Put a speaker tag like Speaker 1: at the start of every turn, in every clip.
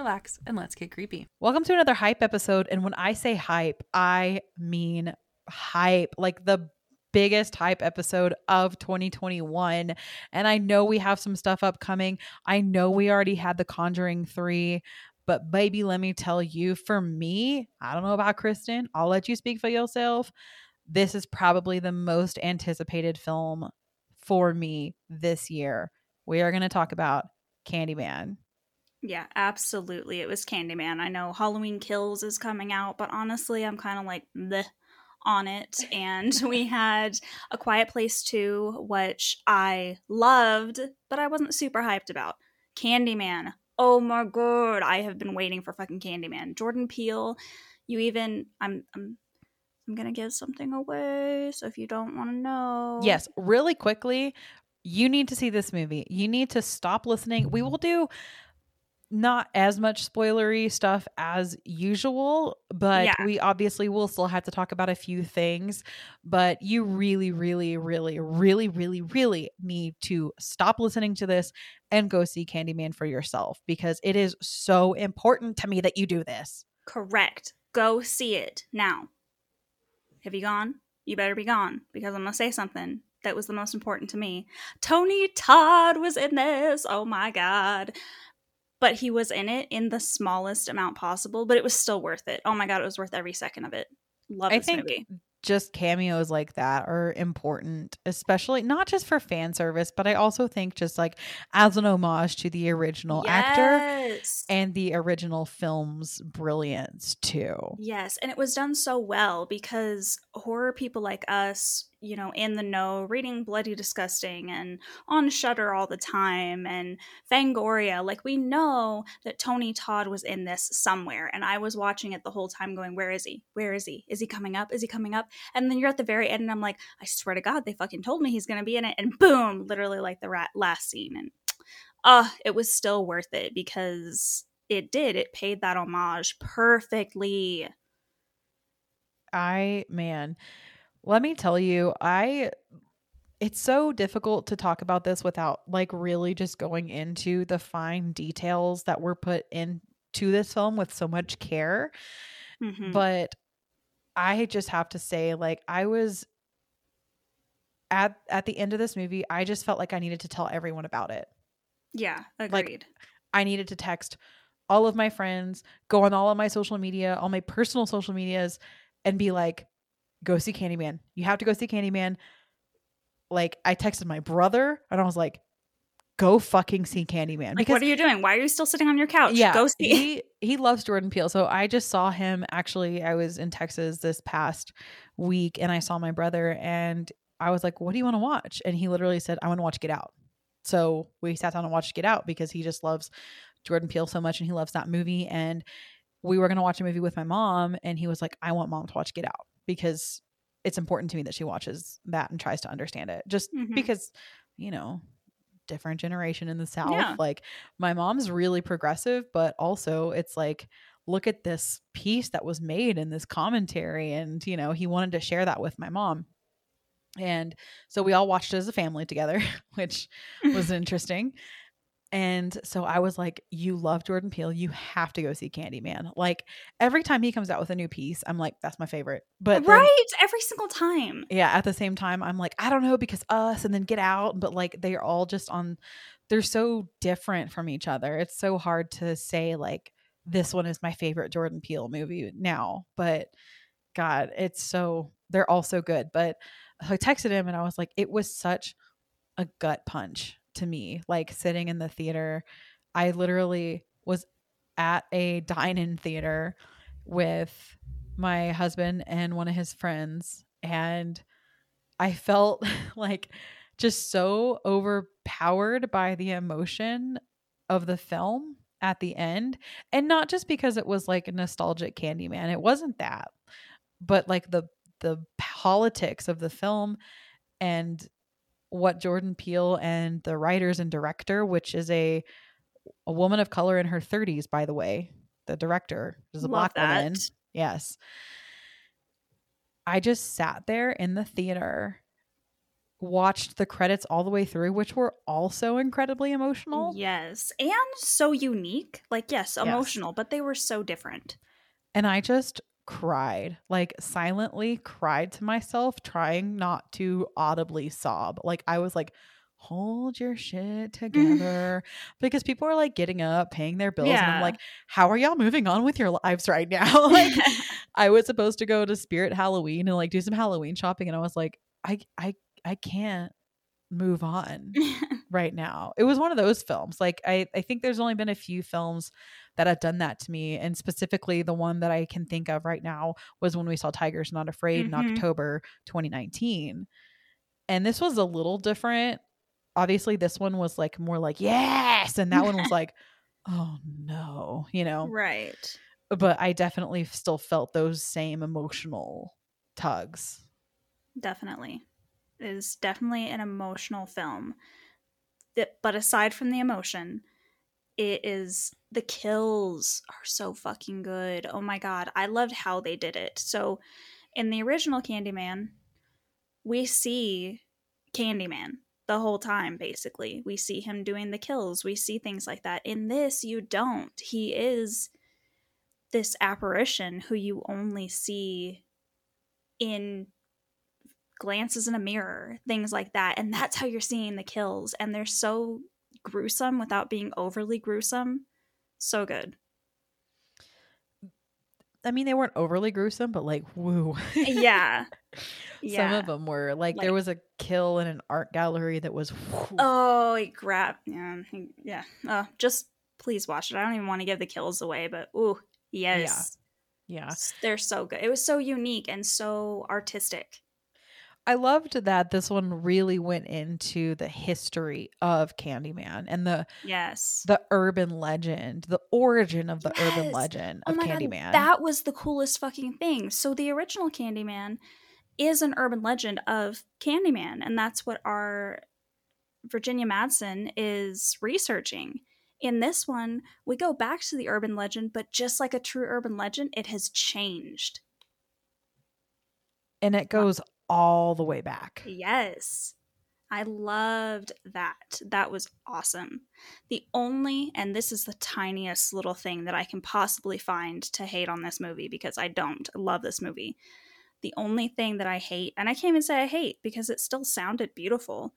Speaker 1: relax, and let's get creepy.
Speaker 2: Welcome to another hype episode. And when I say hype, I mean hype, like the biggest hype episode of 2021. And I know we have some stuff upcoming. I know we already had The Conjuring 3. But baby, let me tell you, for me, I don't know about Kristen. I'll let you speak for yourself. This is probably the most anticipated film for me this year. We are going to talk about Candyman.
Speaker 3: Yeah, absolutely. It was Candyman. I know Halloween Kills is coming out, but honestly, I'm kind of like the on it. And we had A Quiet Place 2, which I loved, but I wasn't super hyped about. Candyman. Oh my god, I have been waiting for fucking Candyman. Jordan Peele, you even I'm I'm I'm gonna give something away, so if you don't want to know,
Speaker 2: Yes, really quickly, you need to see this movie. You need to stop listening. We will do not as much spoilery stuff as usual, but
Speaker 3: Yeah.
Speaker 2: we obviously will still have to talk about a few things. But you really, really, really, really, really, really need to stop listening to this and go see Candyman for yourself because it is so important to me that you do this.
Speaker 3: Correct. Go see it now. Have you gone? You better be gone because I'm going to say something that was the most important to me. Tony Todd was in this. Oh my God. But he was in it in the smallest amount possible, but it was still worth it. Oh my God, it was worth every second of it. Love
Speaker 2: I
Speaker 3: this
Speaker 2: think
Speaker 3: movie.
Speaker 2: just cameos like that are important, especially not just for fan service, but I also think just like as an homage to the original actor and the original film's brilliance too.
Speaker 3: Yes, and it was done so well because horror people like us, you know, in the know, reading Bloody Disgusting and on Shudder all the time and Fangoria, like we know that Tony Todd was in this somewhere. And I was watching it the whole time going, Where is he? Where is he? Is he coming up? Is he coming up? And then you're at the very end and I'm like, I swear to God, they fucking told me he's gonna be in it. And boom, literally like the rat last scene. And uh, it was still worth it because it did. It paid that homage perfectly.
Speaker 2: I man, let me tell you, I it's so difficult to talk about this without like really just going into the fine details that were put into this film with so much care.
Speaker 3: Mhm.
Speaker 2: but i just have to say like i was at at the end of this movie i just felt like i needed to tell everyone about it
Speaker 3: yeah,
Speaker 2: like,
Speaker 3: agreed.
Speaker 2: i needed to text all of my friends go on all of my social media all my personal social medias and be like go see candyman you have to go see candyman like i texted my brother and i was like go fucking see candyman
Speaker 3: like, what are you doing? Why are you still sitting on your couch?
Speaker 2: yeah,
Speaker 3: go see.
Speaker 2: he he loves Jordan Peele. So I just saw him actually. I was in Texas this past week, and I saw my brother, and I was like, "What do you want to watch?" And he literally said, "I want to watch Get Out." So we sat down and watched Get Out because he just loves Jordan Peele so much, and he loves that movie. And we were gonna watch a movie with my mom, and he was like, "I want mom to watch Get Out because it's important to me that she watches that and tries to understand it." Just
Speaker 3: Mhm.
Speaker 2: because, you know. Different generation in the South.
Speaker 3: Yeah.
Speaker 2: Like, my mom's really progressive, but also it's like, look at this piece that was made in this commentary. And, you know, he wanted to share that with my mom. And so we all watched it as a family together, which was interesting. And so I was like, You love Jordan Peele. You have to go see Candyman. Like every time he comes out with a new piece, I'm like, That's my favorite. But then-
Speaker 3: right, every single time.
Speaker 2: yeah, at the same time, I'm like, I don't know because us and then get out, but like they're all just on, they're so different from each other. It's so hard to say, like, this one is my favorite Jordan Peele movie now, but God, it's so, they're all so good. But I texted him and I was like, it was such a gut punch to me, like sitting in the theater. I literally was at a dine in theater with my husband and one of his friends and I felt like just so overpowered by the emotion of the film at the end. And not just because it was like a nostalgic Candyman. It wasn't that. But like the the politics of the film and what Jordan Peele and the writers and director, which is a a woman of color in her 30s, by the way, the director is a
Speaker 3: Love
Speaker 2: black woman. Yes. I just sat there in the theater, watched the credits all the way through, which were also incredibly emotional.
Speaker 3: Yes. And so unique. Like, yes,
Speaker 2: Yes.
Speaker 3: emotional, but they were so different.
Speaker 2: And I just cried, like silently cried to myself, trying not to audibly sob. Like I was like, hold your shit mm-hmm. together. because people are like getting up, paying their bills. And I'm like, how are y'all moving on with your lives right now? like I was supposed to go to Spirit Halloween and like do some Halloween shopping. And I was like, I I I can't move on right now. It was one of those films. Like I, I think there's only been a few films that have done that to me. And specifically the one that I can think of right now was when we saw Tigers Not Afraid in
Speaker 3: Mhm.
Speaker 2: October 2019. And this was a little different. Obviously, this one was like more like, yes. And that one was like, oh no, you know.
Speaker 3: right.
Speaker 2: But I definitely still felt those same emotional tugs.
Speaker 3: Definitely. It is definitely an emotional film. But aside from the emotion, it is the kills are so fucking good. Oh my god, I loved how they did it. So in the original Candyman, we see Candyman the whole time basically. We see him doing the kills. We see things like that. In this you don't. He is this apparition who you only see in glances in a mirror, things like that. And that's how you're seeing the kills. And they're so gruesome without being overly gruesome. So good.
Speaker 2: I mean, they weren't overly gruesome, but like, woo.
Speaker 3: Yeah. yeah.
Speaker 2: Some of them were like,
Speaker 3: Like-
Speaker 2: there was a kill in an art gallery that was whew.
Speaker 3: Oh, he grabbed. Yeah. Yeah. Uh, just please watch it. I don't even want to give the kills away, but ooh, yes.
Speaker 2: yeah.
Speaker 3: S- They're so good. It was so unique and so artistic.
Speaker 2: I loved that this one really went into the history of Candyman and the
Speaker 3: Yes.
Speaker 2: the urban legend, the origin of the urban
Speaker 3: Yes.
Speaker 2: legend
Speaker 3: Oh
Speaker 2: of
Speaker 3: my
Speaker 2: Candyman.
Speaker 3: god, that was the coolest fucking thing. So the original Candyman is an urban legend of Candyman, and that's what our Virginia Madsen is researching. In this one, we go back to the urban legend, but just like a true urban legend, it has changed.
Speaker 2: and it goes all the way back.
Speaker 3: Yes. I loved that. That was awesome. The only, and this is the tiniest little thing that I can possibly find to hate on this movie because I don't love this movie. The only thing that I hate, and I can't even say I hate because it still sounded beautiful,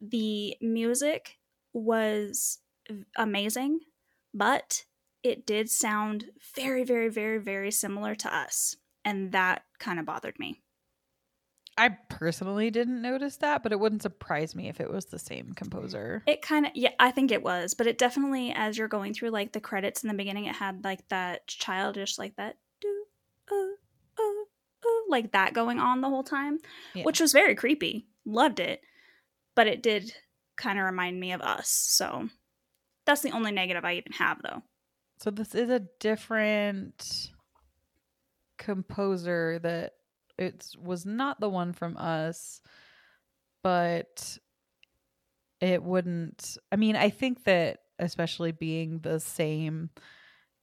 Speaker 3: the music was amazing, but it did sound very, very, very, very similar to us. And that kind of bothered me.
Speaker 2: I personally didn't notice that, but it wouldn't surprise me if it was the same composer.
Speaker 3: It kind of, yeah, I think it was, but it definitely, as you're going through like the credits in the beginning, it had like that childish, like that, do, uh, uh, uh, like that going on the whole time,
Speaker 2: Yeah.
Speaker 3: which was very creepy. Loved it, but it did kind of remind me of us. So that's the only negative I even have, though.
Speaker 2: So this is a different composer that it was not the one from us, but it wouldn't. I mean, I think that especially being the same,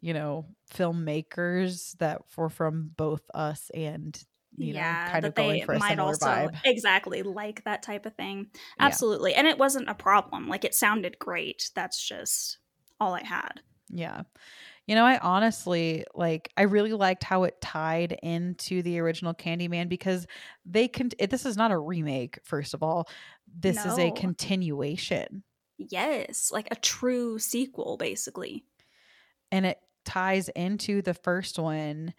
Speaker 2: you know, filmmakers that were from both us and you know, kind of going for a similar vibe.
Speaker 3: exactly like that type of thing.
Speaker 2: Yeah.
Speaker 3: Absolutely, and it wasn't a problem. Like it sounded great. That's just all I had.
Speaker 2: Yeah. You know, I honestly like I really liked how it tied into the original Candyman because they can eh, this is not a remake first of all. This is a continuation
Speaker 3: Yes, like a true sequel, basically.
Speaker 2: and it ties into the first one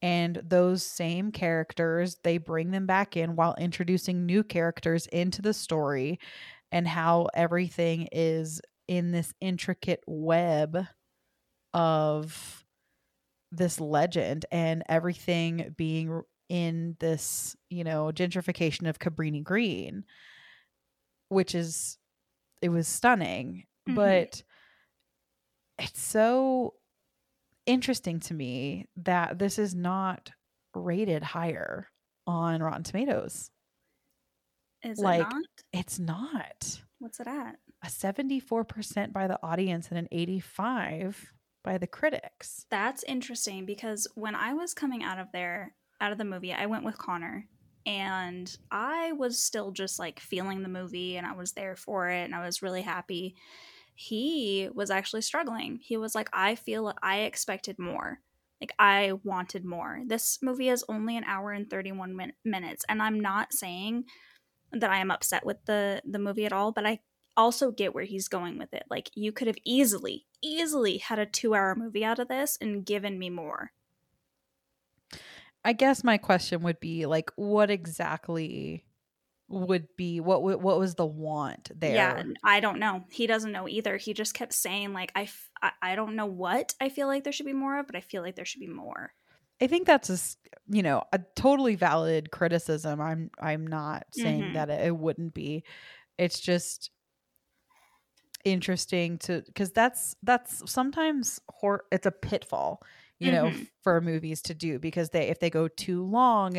Speaker 2: and those same characters they bring them back in while introducing new characters into the story and how everything is in this intricate web of this legend and everything being in this you know gentrification of cabrini green which is it was stunning
Speaker 3: Mhm.
Speaker 2: but it's so interesting to me that this is not rated higher on Rotten Tomatoes.
Speaker 3: Is
Speaker 2: Like-
Speaker 3: it not?
Speaker 2: It's not.
Speaker 3: What's it at?
Speaker 2: A 74% by the audience and an 85 by the critics.
Speaker 3: That's interesting because when I was coming out of there, out of the movie, I went with Connor and I was still just like feeling the movie and I was there for it and I was really happy. He was actually struggling. He was like, I feel I expected more. Like, I wanted more. This movie is only an hour and 31 min- minutes. And I'm not saying that I am upset with the, the movie at all, but I also get where he's going with it. Like, you could have easily, easily had a two hour movie out of this and given me more.
Speaker 2: I guess my question would be like what exactly would be what what was the want there?
Speaker 3: Yeah, I don't know. He doesn't know either. He just kept saying like I, f- I don't know what I feel like there should be more of, but I feel like there should be more.
Speaker 2: I think that's a you know a totally valid criticism. I'm I'm not saying
Speaker 3: Mhm.
Speaker 2: that it wouldn't be. It's just interesting to because that's that's sometimes hor- it's a pitfall you know
Speaker 3: Mhm.
Speaker 2: for movies to do because they if they go too long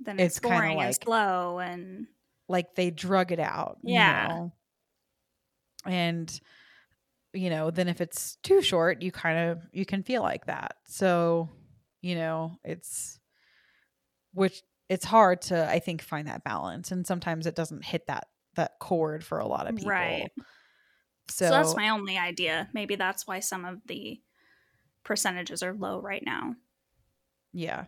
Speaker 3: Then
Speaker 2: It's
Speaker 3: it's, boring and slow and
Speaker 2: like they drug it out you
Speaker 3: Yeah.
Speaker 2: know? and you know then if it's too short you kind of you can feel like that so you know it's which it's hard to i think find that balance and sometimes it doesn't hit that that chord for a lot of people
Speaker 3: Right.
Speaker 2: So,
Speaker 3: so, that's my only idea. Maybe that's why some of the percentages are low right now.
Speaker 2: Yeah.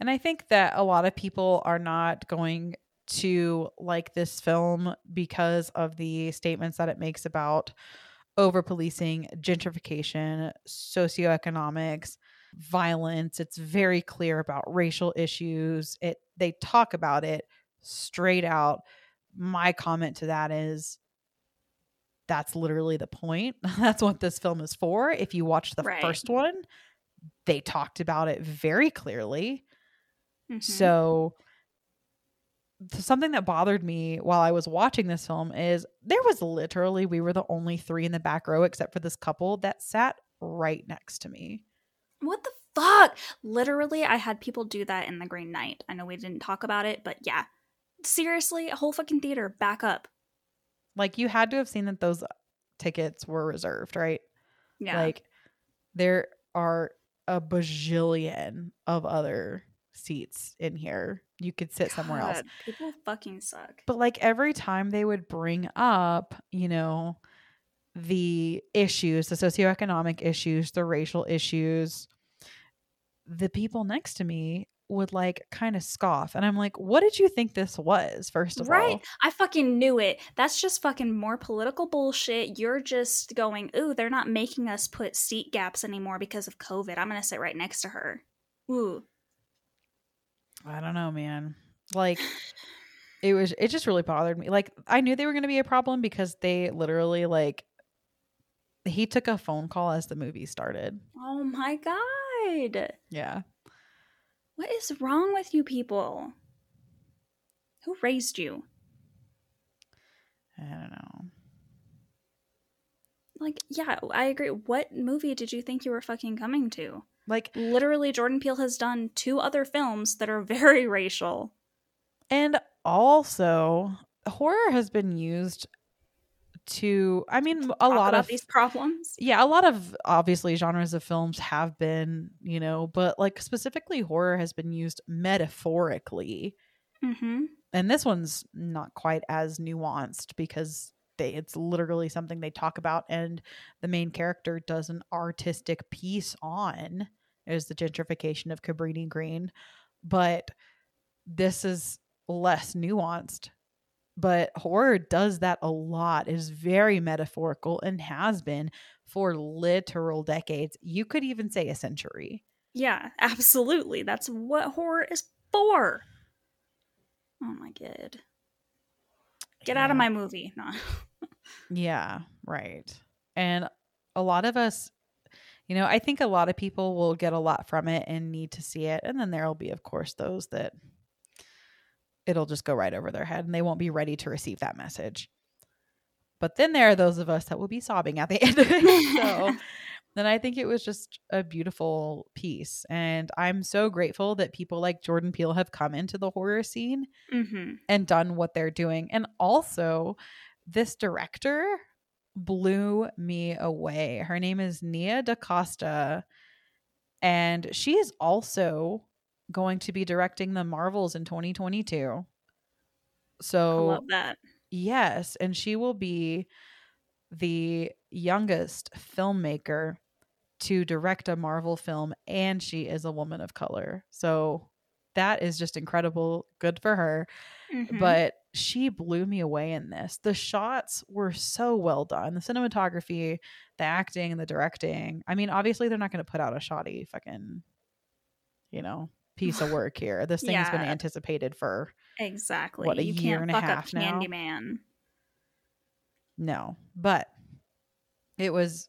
Speaker 2: And I think that a lot of people are not going to like this film because of the statements that it makes about over policing, gentrification, socioeconomics, violence. It's very clear about racial issues. It they talk about it straight out. My comment to that is that's literally the point. That's what this film is for. If you watch the
Speaker 3: Right.
Speaker 2: first one, they talked about it very clearly.
Speaker 3: Mhm.
Speaker 2: So something that bothered me while I was watching this film is there was literally we were the only three in the back row except for this couple that sat right next to me.
Speaker 3: what the fuck? Literally, I had people do that in the Green Knight. I know we didn't talk about it, but yeah. Seriously, a whole fucking theater, back up.
Speaker 2: Like you had to have seen that those tickets were reserved, right?
Speaker 3: Yeah.
Speaker 2: Like there are a bajillion of other seats in here. You could sit somewhere else.
Speaker 3: People fucking suck.
Speaker 2: But like every time they would bring up, you know, the issues, the socioeconomic issues, the racial issues, the people next to me would like kind of scoff. And I'm like, what did you think this was, first of
Speaker 3: Right?
Speaker 2: all?
Speaker 3: I fucking knew it. That's just fucking more political bullshit. You're just going, ooh, they're not making us put seat gaps anymore because of COVID. I'm going to sit right next to her. Ooh.
Speaker 2: I don't know, man. Like it was it just really bothered me. Like I knew they were gonna be a problem because they literally like he took a phone call as the movie started.
Speaker 3: Oh my God.
Speaker 2: Yeah.
Speaker 3: What is wrong with you people? Who raised you?
Speaker 2: I don't know.
Speaker 3: Like, yeah, I agree. What movie did you think you were fucking coming to?
Speaker 2: Like
Speaker 3: Literally, Jordan Peele has done two other films that are very racial.
Speaker 2: And also, horror has been used to, I mean, a lot of
Speaker 3: these problems.
Speaker 2: yeah, a lot of obviously genres of films have been, you know, but like specifically horror has been used metaphorically.
Speaker 3: Mm-hmm.
Speaker 2: And this one's not quite as nuanced because they it's literally something they talk about and the main character does an artistic piece on is the gentrification of Cabrini Green. But this is less nuanced. But horror does that a lot. It is very metaphorical and has been for literal decades. You could even say a century.
Speaker 3: Yeah, absolutely. That's what horror is for. Oh my god. Get out of my movie. No.
Speaker 2: Yeah, right. And a lot of us, you know, I think a lot of people will get a lot from it and need to see it. And then there'll be, of course, those that it'll just go right over their head and they won't be ready to receive that message. But then there are those of us that will be sobbing at the end of it. So then I think it was just a beautiful piece. And I'm so grateful that people like Jordan Peele have come into the horror scene
Speaker 3: Mm-hmm.
Speaker 2: and done what they're doing. And also, this director blew me away. Her name is Nia DaCosta, and she is also going to be directing the Marvels in 2022.
Speaker 3: I
Speaker 2: So,
Speaker 3: love that.
Speaker 2: yes, and she will be the youngest filmmaker to direct a Marvel film, and she is a woman of color. So, that is just incredible. Good for her
Speaker 3: Mhm.
Speaker 2: but she blew me away in this. The shots were so well done. The cinematography, the acting, and the directing. I mean, obviously they're not going to put out a shoddy fucking, you know, piece of work here. This thing has been anticipated for
Speaker 3: exactly.
Speaker 2: what, a
Speaker 3: you
Speaker 2: year and a half now?
Speaker 3: Candyman.
Speaker 2: no, but it was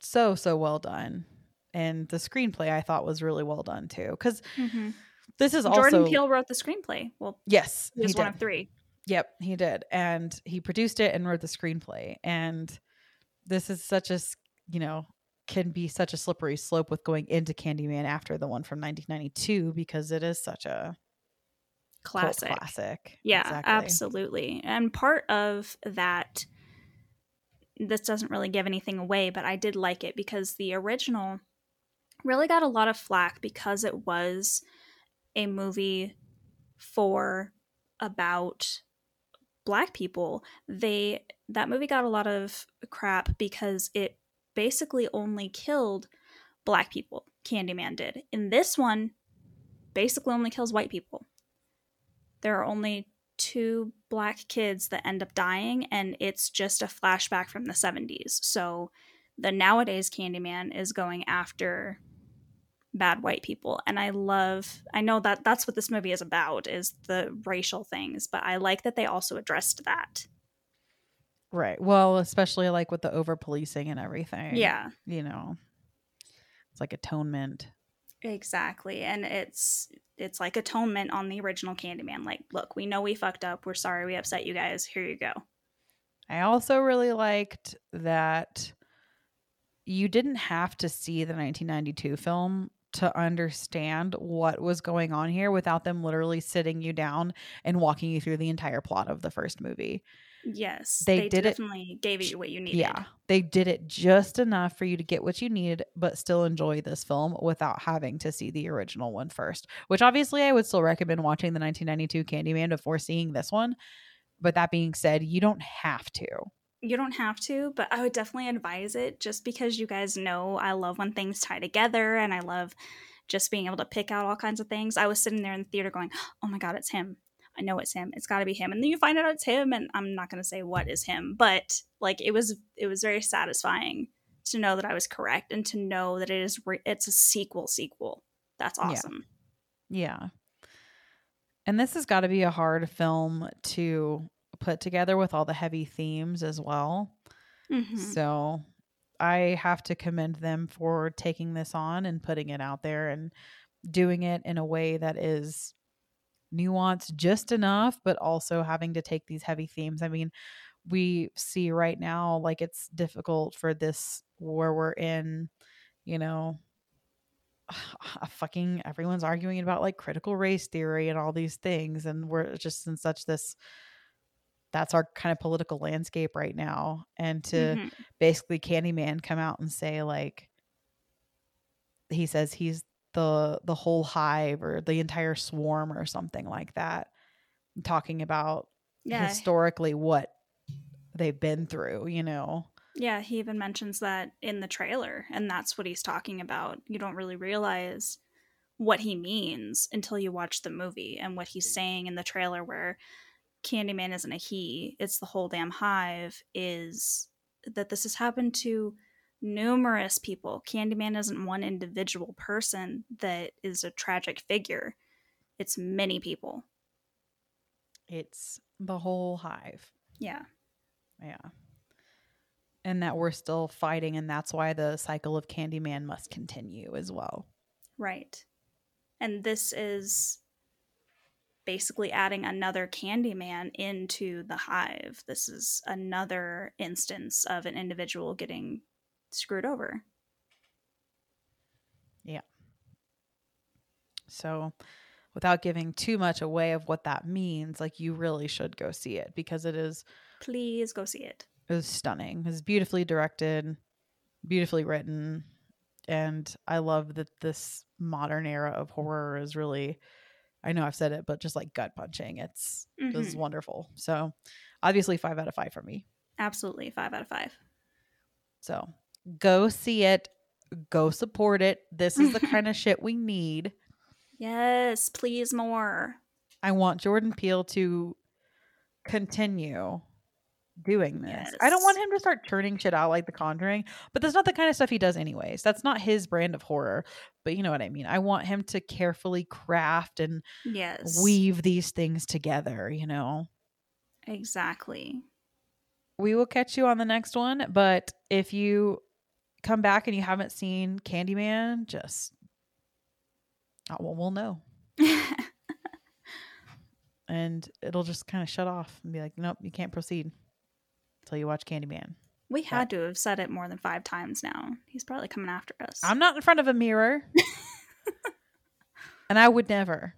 Speaker 2: so so well done. And the screenplay I thought was really well done too cuz
Speaker 3: Mhm.
Speaker 2: this is
Speaker 3: Jordan
Speaker 2: also
Speaker 3: Peele wrote the screenplay. Well,
Speaker 2: Yes,
Speaker 3: he was
Speaker 2: he
Speaker 3: one of three.
Speaker 2: Yep, he did. And he produced it and wrote the screenplay. And this is such a you know, can be such a slippery slope with going into Candyman after the one from 1992 because it is such a
Speaker 3: Classic.
Speaker 2: classic.
Speaker 3: Yeah,
Speaker 2: Exactly.
Speaker 3: absolutely. And part of that, this doesn't really give anything away, but I did like it because the original really got a lot of flack because it was a movie for about black people. They that movie got a lot of crap because it basically only killed black people. Candyman did. In this one, basically only kills white people there are only two black kids that end up dying and it's just a flashback from the 70s so the nowadays candyman is going after bad white people and i love i know that that's what this movie is about is the racial things but i like that they also addressed that
Speaker 2: Right. Well, especially like with the over policing and everything.
Speaker 3: yeah
Speaker 2: You know, it's like atonement.
Speaker 3: exactly and it's it's like atonement on the original candyman like look we know we fucked up we're sorry we upset you guys here you go
Speaker 2: I also really liked that you didn't have to see the 1992 film to understand what was going on here without them literally sitting you down and walking you through the entire plot of the first movie.
Speaker 3: Yes
Speaker 2: They
Speaker 3: they,
Speaker 2: did it-
Speaker 3: definitely gave you what you needed
Speaker 2: Yeah. They did it just enough for you to get what you needed, but still enjoy this film without having to see the original one first, which obviously I would still recommend watching the 1992 Candyman before seeing this one. But that being said, you don't have to.
Speaker 3: You don't have to, but I would definitely advise it just because you guys know I love when things tie together and I love just being able to pick out all kinds of things. I was sitting there in the theater going, oh my God, it's him. I know it's him. It's got to be him. And then you find out it's him, and I'm not going to say what is him, but like it was, it was very satisfying to know that I was correct and to know that it is, re- it's a sequel. Sequel. That's awesome.
Speaker 2: Yeah. And this has got to be a hard film to put together with all the heavy themes as well.
Speaker 3: Mhm.
Speaker 2: So I have to commend them for taking this on and putting it out there and doing it in a way that is nuanced just enough, but also having to take these heavy themes. I mean, we see right now like it's difficult for this where we're in, you know, a fucking everyone's arguing about like critical race theory and all these things and we're just in such this that's our kind of political landscape right now and to
Speaker 3: Mhm.
Speaker 2: basically Candyman come out and say like he says he's the the whole hive or the entire swarm or something like that talking about
Speaker 3: Yeah.
Speaker 2: historically what they've been through you know
Speaker 3: Yeah, he even mentions that in the trailer, and that's what he's talking about. You don't really realize what he means until you watch the movie and what he's saying in the trailer, where Candyman isn't a he, it's the whole damn hive, is that this has happened to numerous people. Candyman isn't one individual person that is a tragic figure, it's many people.
Speaker 2: it's the whole hive
Speaker 3: Yeah.
Speaker 2: yeah and that we're still fighting and that's why the cycle of Candyman must continue as well
Speaker 3: Right. And this is basically adding another Candyman into the hive. This is another instance of an individual getting screwed over. Yeah.
Speaker 2: So, without giving too much away of what that means, like you really should go see it because it is
Speaker 3: Please go see it.
Speaker 2: it was stunning. It was beautifully directed, beautifully written, and I love that this modern era of horror is really I know I've said it, but just like gut punching. It's it was
Speaker 3: Mhm.
Speaker 2: wonderful. So, obviously 5 out of 5 for me.
Speaker 3: Absolutely, five out of five.
Speaker 2: So, go see it. Go support it. This is the kind of shit we need.
Speaker 3: Yes, please more.
Speaker 2: I want Jordan Peele to continue doing this. I don't want him to start churning shit out like The Conjuring, but that's not the kind of stuff he does anyways. That's not his brand of horror. But you know what I mean. I want him to carefully craft and
Speaker 3: Yes.
Speaker 2: weave these things together, you know.
Speaker 3: Exactly.
Speaker 2: We will catch you on the next one, but if you come back and you haven't seen Candyman, just well, we'll know. And it'll just kind of shut off and be like, nope, you can't proceed until you watch Candyman.
Speaker 3: we had to have said it more than five times now. He's probably coming after us.
Speaker 2: I'm not in front of a mirror. and I would never.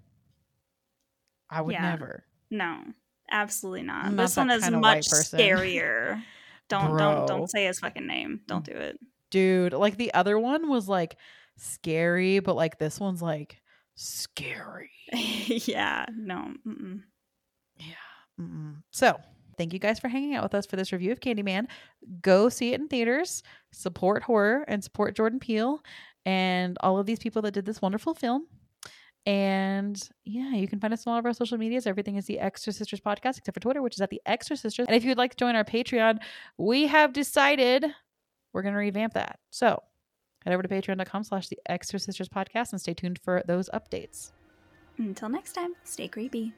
Speaker 2: I would
Speaker 3: Yeah.
Speaker 2: never.
Speaker 3: No, absolutely not.
Speaker 2: Not
Speaker 3: this one is much scarier. Don't don't don't say his fucking name. Don't mm. do it.
Speaker 2: Dude, like the other one was like scary, but like this one's like scary.
Speaker 3: yeah, no. Mm-mm.
Speaker 2: Yeah. Mm-mm. So, thank you guys for hanging out with us for this review of Candyman. Go see it in theaters, support horror, and support Jordan Peele and all of these people that did this wonderful film. And yeah, you can find us on all of our social medias. Everything is the Extra Sisters podcast, except for Twitter, which is at the Extra Sisters. And if you'd like to join our Patreon, we have decided we're going to revamp that. So head over to patreon.com slash the Extra Sisters podcast and stay tuned for those updates.
Speaker 3: Until next time, stay creepy.